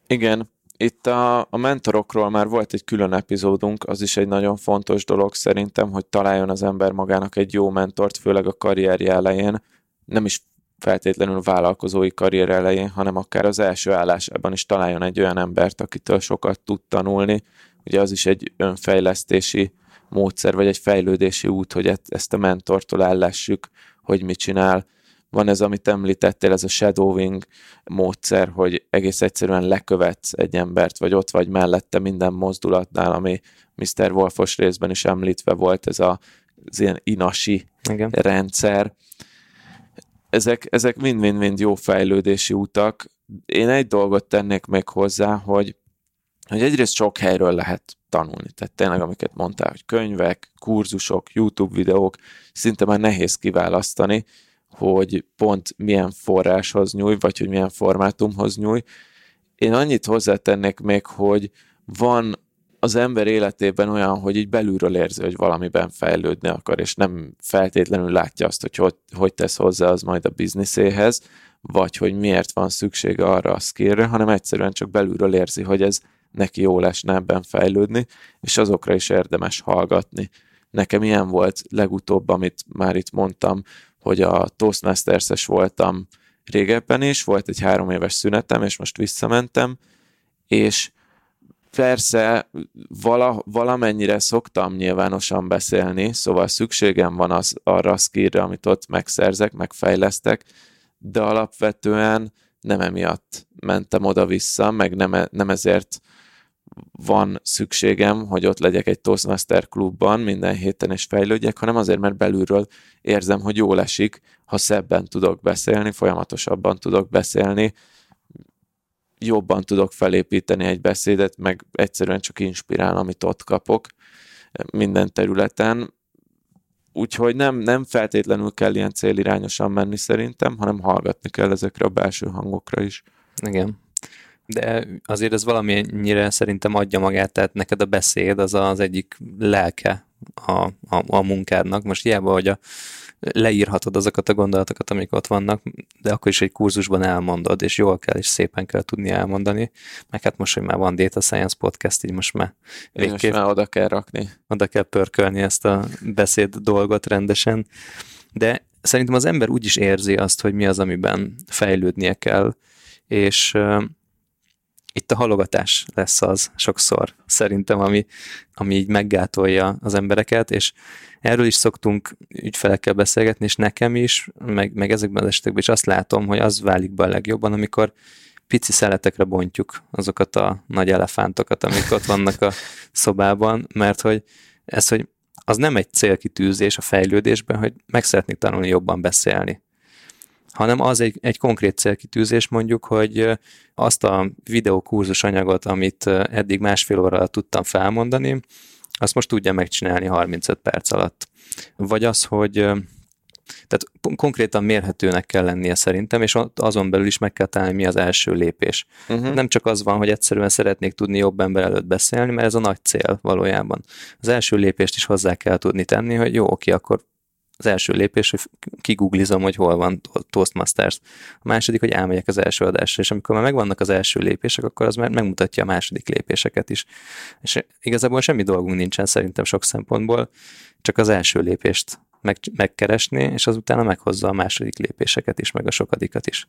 Igen, itt a, a mentorokról már volt egy külön epizódunk, az is egy nagyon fontos dolog szerintem, hogy találjon az ember magának egy jó mentort, főleg a karrierje elején, nem is feltétlenül vállalkozói karrier elején, hanem akár az első állásában is találjon egy olyan embert, akitől sokat tud tanulni. Ugye az is egy önfejlesztési módszer, vagy egy fejlődési út, hogy ezt a mentortól ellessük, hogy mit csinál. Van ez, amit említettél, ez a shadowing módszer, hogy egész egyszerűen lekövetsz egy embert, vagy ott vagy mellette minden mozdulatnál, ami Mr. Wolfos részben is említve volt, ez a, az ilyen inasi Igen. rendszer. Ezek, ezek mind-mind-mind jó fejlődési utak. Én egy dolgot tennék még hozzá, hogy, hogy egyrészt sok helyről lehet tanulni. Tehát tényleg, amiket mondtál, hogy könyvek, kurzusok, YouTube videók, szinte már nehéz kiválasztani, hogy pont milyen forráshoz nyúj, vagy hogy milyen formátumhoz nyúj. Én annyit hozzátennék még, hogy van az ember életében olyan, hogy így belülről érzi, hogy valamiben fejlődni akar, és nem feltétlenül látja azt, hogy hogy, hogy tesz hozzá az majd a bizniszéhez, vagy hogy miért van szüksége arra a skillre, hanem egyszerűen csak belülről érzi, hogy ez neki jó lesne ebben fejlődni, és azokra is érdemes hallgatni. Nekem ilyen volt legutóbb, amit már itt mondtam, hogy a Toastmasters-es voltam régebben is, volt egy három éves szünetem, és most visszamentem, és persze vala, valamennyire szoktam nyilvánosan beszélni, szóval szükségem van az, arra a skillre, amit ott megszerzek, megfejlesztek, de alapvetően nem emiatt mentem oda-vissza, meg nem, e, nem ezért van szükségem, hogy ott legyek egy Toastmaster klubban minden héten és fejlődjek, hanem azért, mert belülről érzem, hogy jól esik, ha szebben tudok beszélni, folyamatosabban tudok beszélni, jobban tudok felépíteni egy beszédet, meg egyszerűen csak inspirál, amit ott kapok minden területen. Úgyhogy nem, nem feltétlenül kell ilyen célirányosan menni szerintem, hanem hallgatni kell ezekre a belső hangokra is. Igen. De azért ez valamennyire szerintem adja magát, tehát neked a beszéd az az egyik lelke a, a, a munkádnak. Most hiába, hogy a, leírhatod azokat a gondolatokat, amik ott vannak, de akkor is egy kurzusban elmondod, és jól kell, és szépen kell tudni elmondani. Meg hát most, hogy már van Data Science podcast, így most már végképp most már oda kell rakni. Oda kell pörkölni ezt a beszéd dolgot rendesen. De szerintem az ember úgy is érzi azt, hogy mi az, amiben fejlődnie kell, és itt a halogatás lesz az sokszor, szerintem, ami, ami így meggátolja az embereket, és erről is szoktunk ügyfelekkel beszélgetni, és nekem is, meg, meg ezekben az esetekben is azt látom, hogy az válik be a legjobban, amikor pici szeletekre bontjuk azokat a nagy elefántokat, amik ott vannak a szobában, mert hogy ez, hogy az nem egy célkitűzés a fejlődésben, hogy meg szeretnék tanulni jobban beszélni hanem az egy, egy konkrét célkitűzés mondjuk, hogy azt a videókurzus anyagot, amit eddig másfél óra tudtam felmondani, azt most tudja megcsinálni 35 perc alatt. Vagy az, hogy tehát konkrétan mérhetőnek kell lennie szerintem, és azon belül is meg kell találni, mi az első lépés. Uh-huh. Nem csak az van, hogy egyszerűen szeretnék tudni jobb ember előtt beszélni, mert ez a nagy cél valójában. Az első lépést is hozzá kell tudni tenni, hogy jó, oké, akkor az első lépés, hogy kiguglizom, hogy hol van Toastmasters. A második, hogy elmegyek az első adásra, és amikor már megvannak az első lépések, akkor az már megmutatja a második lépéseket is. És igazából semmi dolgunk nincsen szerintem sok szempontból, csak az első lépést meg, megkeresni, és azután meghozza a második lépéseket is, meg a sokadikat is.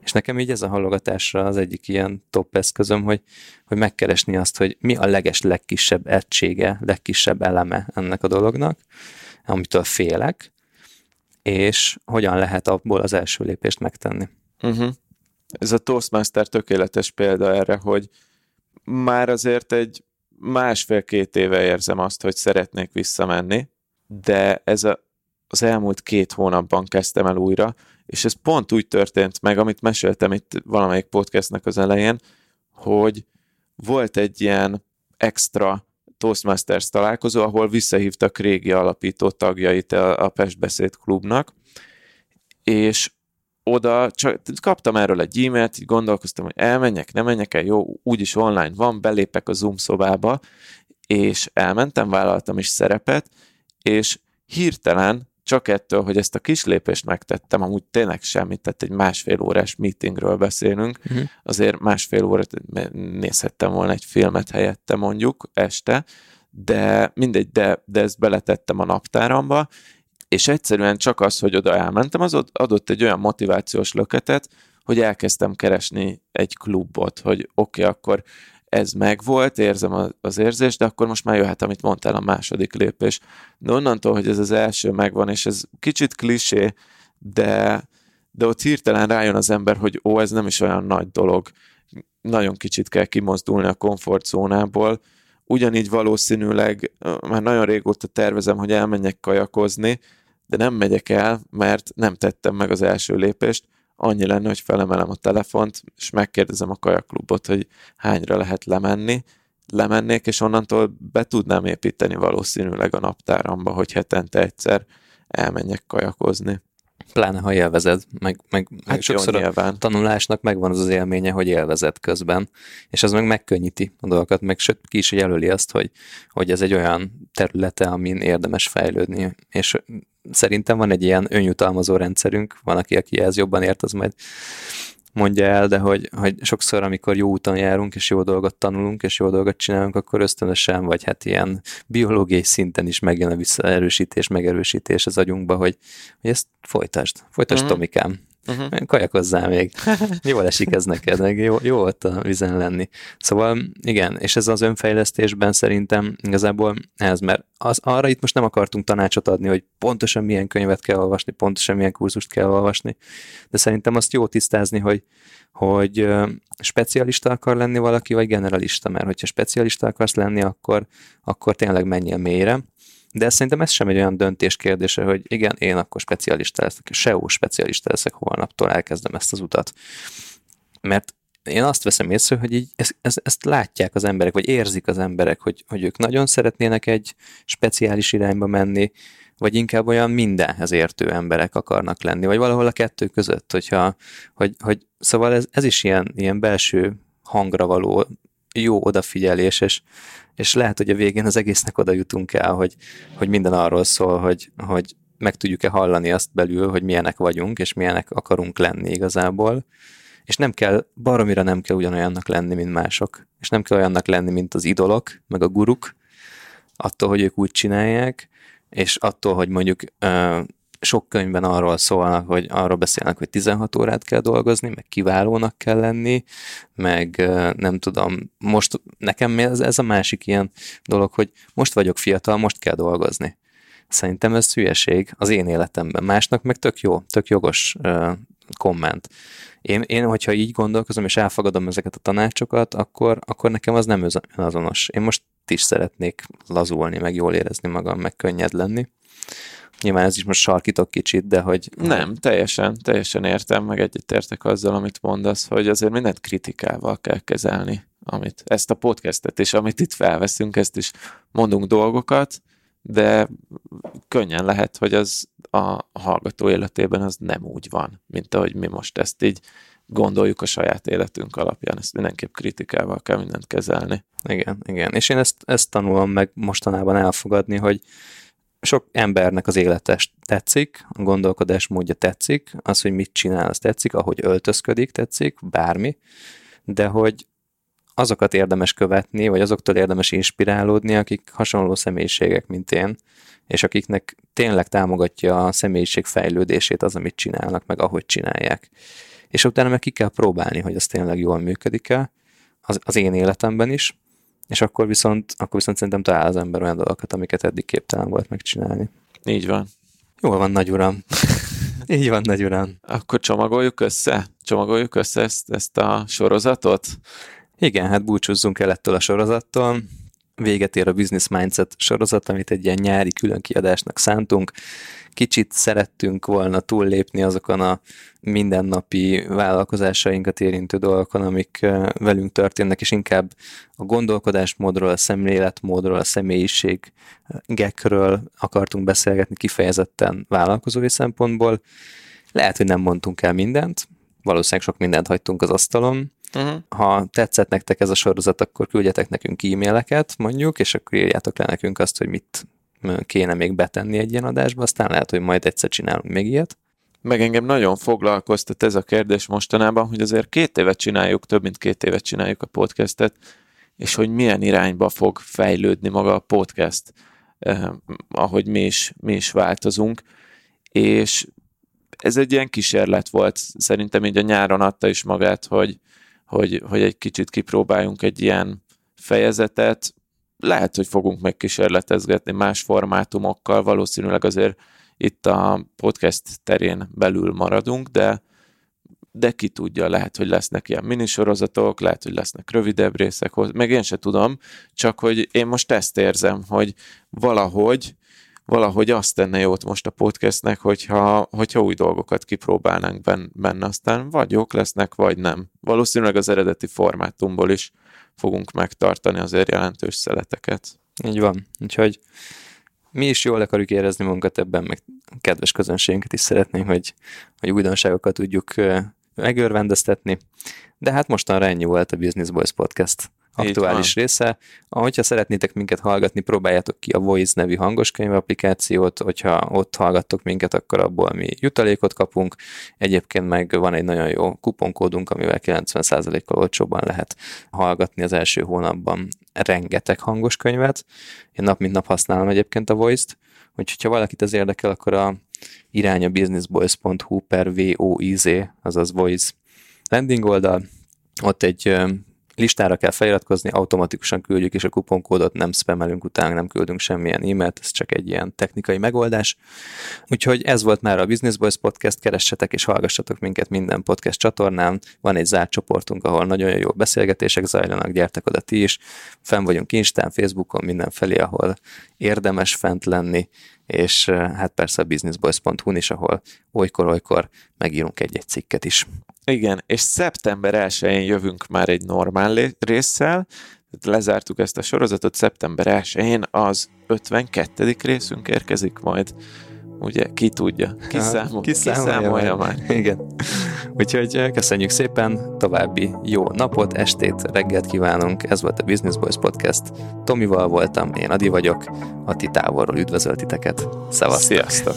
És nekem így ez a hallogatásra az egyik ilyen top eszközöm, hogy, hogy megkeresni azt, hogy mi a leges legkisebb egysége, legkisebb eleme ennek a dolognak, amitől félek, és hogyan lehet abból az első lépést megtenni. Uh-huh. Ez a Toastmaster tökéletes példa erre, hogy már azért egy másfél-két éve érzem azt, hogy szeretnék visszamenni, de ez a, az elmúlt két hónapban kezdtem el újra, és ez pont úgy történt meg, amit meséltem itt valamelyik podcastnek az elején, hogy volt egy ilyen extra Toastmasters találkozó, ahol visszahívtak régi alapító tagjait a, a Pestbeszéd klubnak, és oda csak kaptam erről egy e-mailt, így gondolkoztam, hogy elmenjek, nem menjek el, jó, úgyis online van, belépek a Zoom szobába, és elmentem, vállaltam is szerepet, és hirtelen csak ettől, hogy ezt a kis lépést megtettem, amúgy tényleg semmit, tehát egy másfél órás meetingről beszélünk, uh-huh. azért másfél órát nézhettem volna egy filmet helyette mondjuk este, de mindegy, de, de ezt beletettem a naptáramba, és egyszerűen csak az, hogy oda elmentem, az adott egy olyan motivációs löketet, hogy elkezdtem keresni egy klubot, hogy oké, okay, akkor ez megvolt, érzem az érzést, de akkor most már jöhet, amit mondtál, a második lépés. De onnantól, hogy ez az első megvan, és ez kicsit klisé, de, de ott hirtelen rájön az ember, hogy ó, ez nem is olyan nagy dolog. Nagyon kicsit kell kimozdulni a komfortzónából. Ugyanígy valószínűleg már nagyon régóta tervezem, hogy elmenjek kajakozni, de nem megyek el, mert nem tettem meg az első lépést, annyi lenne, hogy felemelem a telefont, és megkérdezem a kajaklubot, hogy hányra lehet lemenni, lemennék, és onnantól be tudnám építeni valószínűleg a naptáramba, hogy hetente egyszer elmenjek kajakozni. Pláne, ha élvezed, meg, meg, meg Hát sokszor jó, a nyilván. tanulásnak megvan az az élménye, hogy élvezed közben, és az meg megkönnyíti a dolgokat, meg sőt, ki is jelöli azt, hogy, hogy ez egy olyan területe, amin érdemes fejlődni, és szerintem van egy ilyen önjutalmazó rendszerünk, van, aki, aki ez jobban ért, az majd mondja el, de hogy, hogy sokszor, amikor jó úton járunk, és jó dolgot tanulunk, és jó dolgot csinálunk, akkor ösztönösen, vagy hát ilyen biológiai szinten is megjön a visszaerősítés, megerősítés az agyunkba, hogy, hogy ezt folytasd, folytasd, uh-huh. Tomikám, Uh-huh. kajakozzál még. Jól esik ez neked, meg jó, jó ott a vizen lenni. Szóval igen, és ez az önfejlesztésben szerintem igazából ez, mert az, arra itt most nem akartunk tanácsot adni, hogy pontosan milyen könyvet kell olvasni, pontosan milyen kurzust kell olvasni, de szerintem azt jó tisztázni, hogy, hogy specialista akar lenni valaki, vagy generalista, mert hogyha specialista akarsz lenni, akkor, akkor tényleg menjél mélyre, de szerintem ez sem egy olyan döntés kérdése, hogy igen, én akkor specialista leszek, SEO specialista leszek holnaptól, elkezdem ezt az utat. Mert én azt veszem észre, hogy így ezt, ezt, ezt látják az emberek, vagy érzik az emberek, hogy, hogy ők nagyon szeretnének egy speciális irányba menni, vagy inkább olyan mindenhez értő emberek akarnak lenni, vagy valahol a kettő között, hogyha, hogy, hogy szóval ez, ez is ilyen, ilyen belső hangra való jó odafigyelés, és, és lehet, hogy a végén az egésznek oda jutunk el, hogy, hogy minden arról szól, hogy, hogy meg tudjuk-e hallani azt belül, hogy milyenek vagyunk, és milyenek akarunk lenni igazából, és nem kell, baromira nem kell ugyanolyannak lenni, mint mások, és nem kell olyannak lenni, mint az idolok, meg a guruk, attól, hogy ők úgy csinálják, és attól, hogy mondjuk sok könyvben arról szólnak, hogy arról beszélnek, hogy 16 órát kell dolgozni, meg kiválónak kell lenni, meg nem tudom, most nekem ez, ez a másik ilyen dolog, hogy most vagyok fiatal, most kell dolgozni. Szerintem ez hülyeség az én életemben. Másnak meg tök jó, tök jogos komment. Én, én, hogyha így gondolkozom, és elfogadom ezeket a tanácsokat, akkor, akkor nekem az nem azonos. Én most is szeretnék lazulni, meg jól érezni magam, meg könnyed lenni. Nyilván ez is most sarkítok kicsit, de hogy... Nem, teljesen, teljesen értem, meg egyetértek azzal, amit mondasz, hogy azért mindent kritikával kell kezelni, amit ezt a podcastet és amit itt felveszünk, ezt is mondunk dolgokat, de könnyen lehet, hogy az a hallgató életében az nem úgy van, mint ahogy mi most ezt így gondoljuk a saját életünk alapján. Ezt mindenképp kritikával kell mindent kezelni. Igen, igen. És én ezt, ezt tanulom meg mostanában elfogadni, hogy sok embernek az élete tetszik, a gondolkodás módja tetszik, az, hogy mit csinál, az tetszik, ahogy öltözködik, tetszik, bármi, de hogy azokat érdemes követni, vagy azoktól érdemes inspirálódni, akik hasonló személyiségek, mint én, és akiknek tényleg támogatja a személyiség fejlődését az, amit csinálnak, meg ahogy csinálják. És utána meg ki kell próbálni, hogy az tényleg jól működik-e, az, az én életemben is, és akkor viszont, akkor viszont szerintem talál az ember olyan dolgokat, amiket eddig képtelen volt megcsinálni. Így van. Jól van, nagy uram. Így van, nagy uram. Akkor csomagoljuk össze? Csomagoljuk össze ezt, ezt a sorozatot? Igen, hát búcsúzzunk el ettől a sorozattól. Véget ér a Business Mindset sorozat, amit egy ilyen nyári külön kiadásnak szántunk. Kicsit szerettünk volna túllépni azokon a mindennapi vállalkozásainkat érintő dolgokon, amik velünk történnek, és inkább a gondolkodásmódról, a szemléletmódról, a személyiségekről akartunk beszélgetni kifejezetten vállalkozói szempontból. Lehet, hogy nem mondtunk el mindent, valószínűleg sok mindent hagytunk az asztalon, Uh-huh. Ha tetszett nektek ez a sorozat, akkor küldjetek nekünk e-maileket, mondjuk, és akkor írjátok le nekünk azt, hogy mit kéne még betenni egy ilyen adásba, aztán lehet, hogy majd egyszer csinálunk még ilyet. Meg engem nagyon foglalkoztat ez a kérdés mostanában, hogy azért két évet csináljuk, több mint két évet csináljuk a podcastet, és hogy milyen irányba fog fejlődni maga a podcast, eh, ahogy mi is, mi is változunk, és ez egy ilyen kísérlet volt, szerintem így a nyáron adta is magát, hogy, hogy, hogy egy kicsit kipróbáljunk egy ilyen fejezetet. Lehet, hogy fogunk megkísérletezgetni más formátumokkal, valószínűleg azért itt a podcast terén belül maradunk, de, de ki tudja, lehet, hogy lesznek ilyen minisorozatok, lehet, hogy lesznek rövidebb részek, meg én se tudom, csak hogy én most ezt érzem, hogy valahogy valahogy azt tenne jót most a podcastnek, hogyha, hogyha új dolgokat kipróbálnánk benne, aztán vagy jók lesznek, vagy nem. Valószínűleg az eredeti formátumból is fogunk megtartani azért jelentős szeleteket. Így van. Úgyhogy mi is jól akarjuk érezni magunkat ebben, meg kedves közönségünket is szeretnénk, hogy, hogy újdonságokat tudjuk megörvendeztetni. De hát mostanra ennyi volt a Business Boys Podcast aktuális része. Ahogyha szeretnétek minket hallgatni, próbáljátok ki a Voice nevű hangoskönyv applikációt, hogyha ott hallgattok minket, akkor abból mi jutalékot kapunk. Egyébként meg van egy nagyon jó kuponkódunk, amivel 90%-kal olcsóban lehet hallgatni az első hónapban rengeteg hangos könyvet. Én nap mint nap használom egyébként a Voice-t, úgyhogy ha valakit ez érdekel, akkor a irány a businessboys.hu per VOIZ, azaz Voice landing oldal, ott egy listára kell feliratkozni, automatikusan küldjük, és a kuponkódot nem spamelünk utána, nem küldünk semmilyen e-mailt, ez csak egy ilyen technikai megoldás. Úgyhogy ez volt már a Business Boys Podcast, keressetek és hallgassatok minket minden podcast csatornán, van egy zárt csoportunk, ahol nagyon jó beszélgetések zajlanak, gyertek oda ti is, fenn vagyunk Instán, Facebookon, mindenfelé, ahol érdemes fent lenni, és hát persze a businessboys.hu-n is, ahol olykor-olykor megírunk egy-egy cikket is. Igen, és szeptember 1-én jövünk már egy normál résszel, lezártuk ezt a sorozatot, szeptember 1-én az 52. részünk érkezik majd. Ugye, ki tudja, ki, számol, ki számolja már. Igen. Úgyhogy köszönjük szépen, további jó napot, estét, reggelt kívánunk. Ez volt a Business Boys Podcast. Tomival voltam, én Adi vagyok, Ati távolról üdvözölt titeket. Szevasztok! Sziasztok!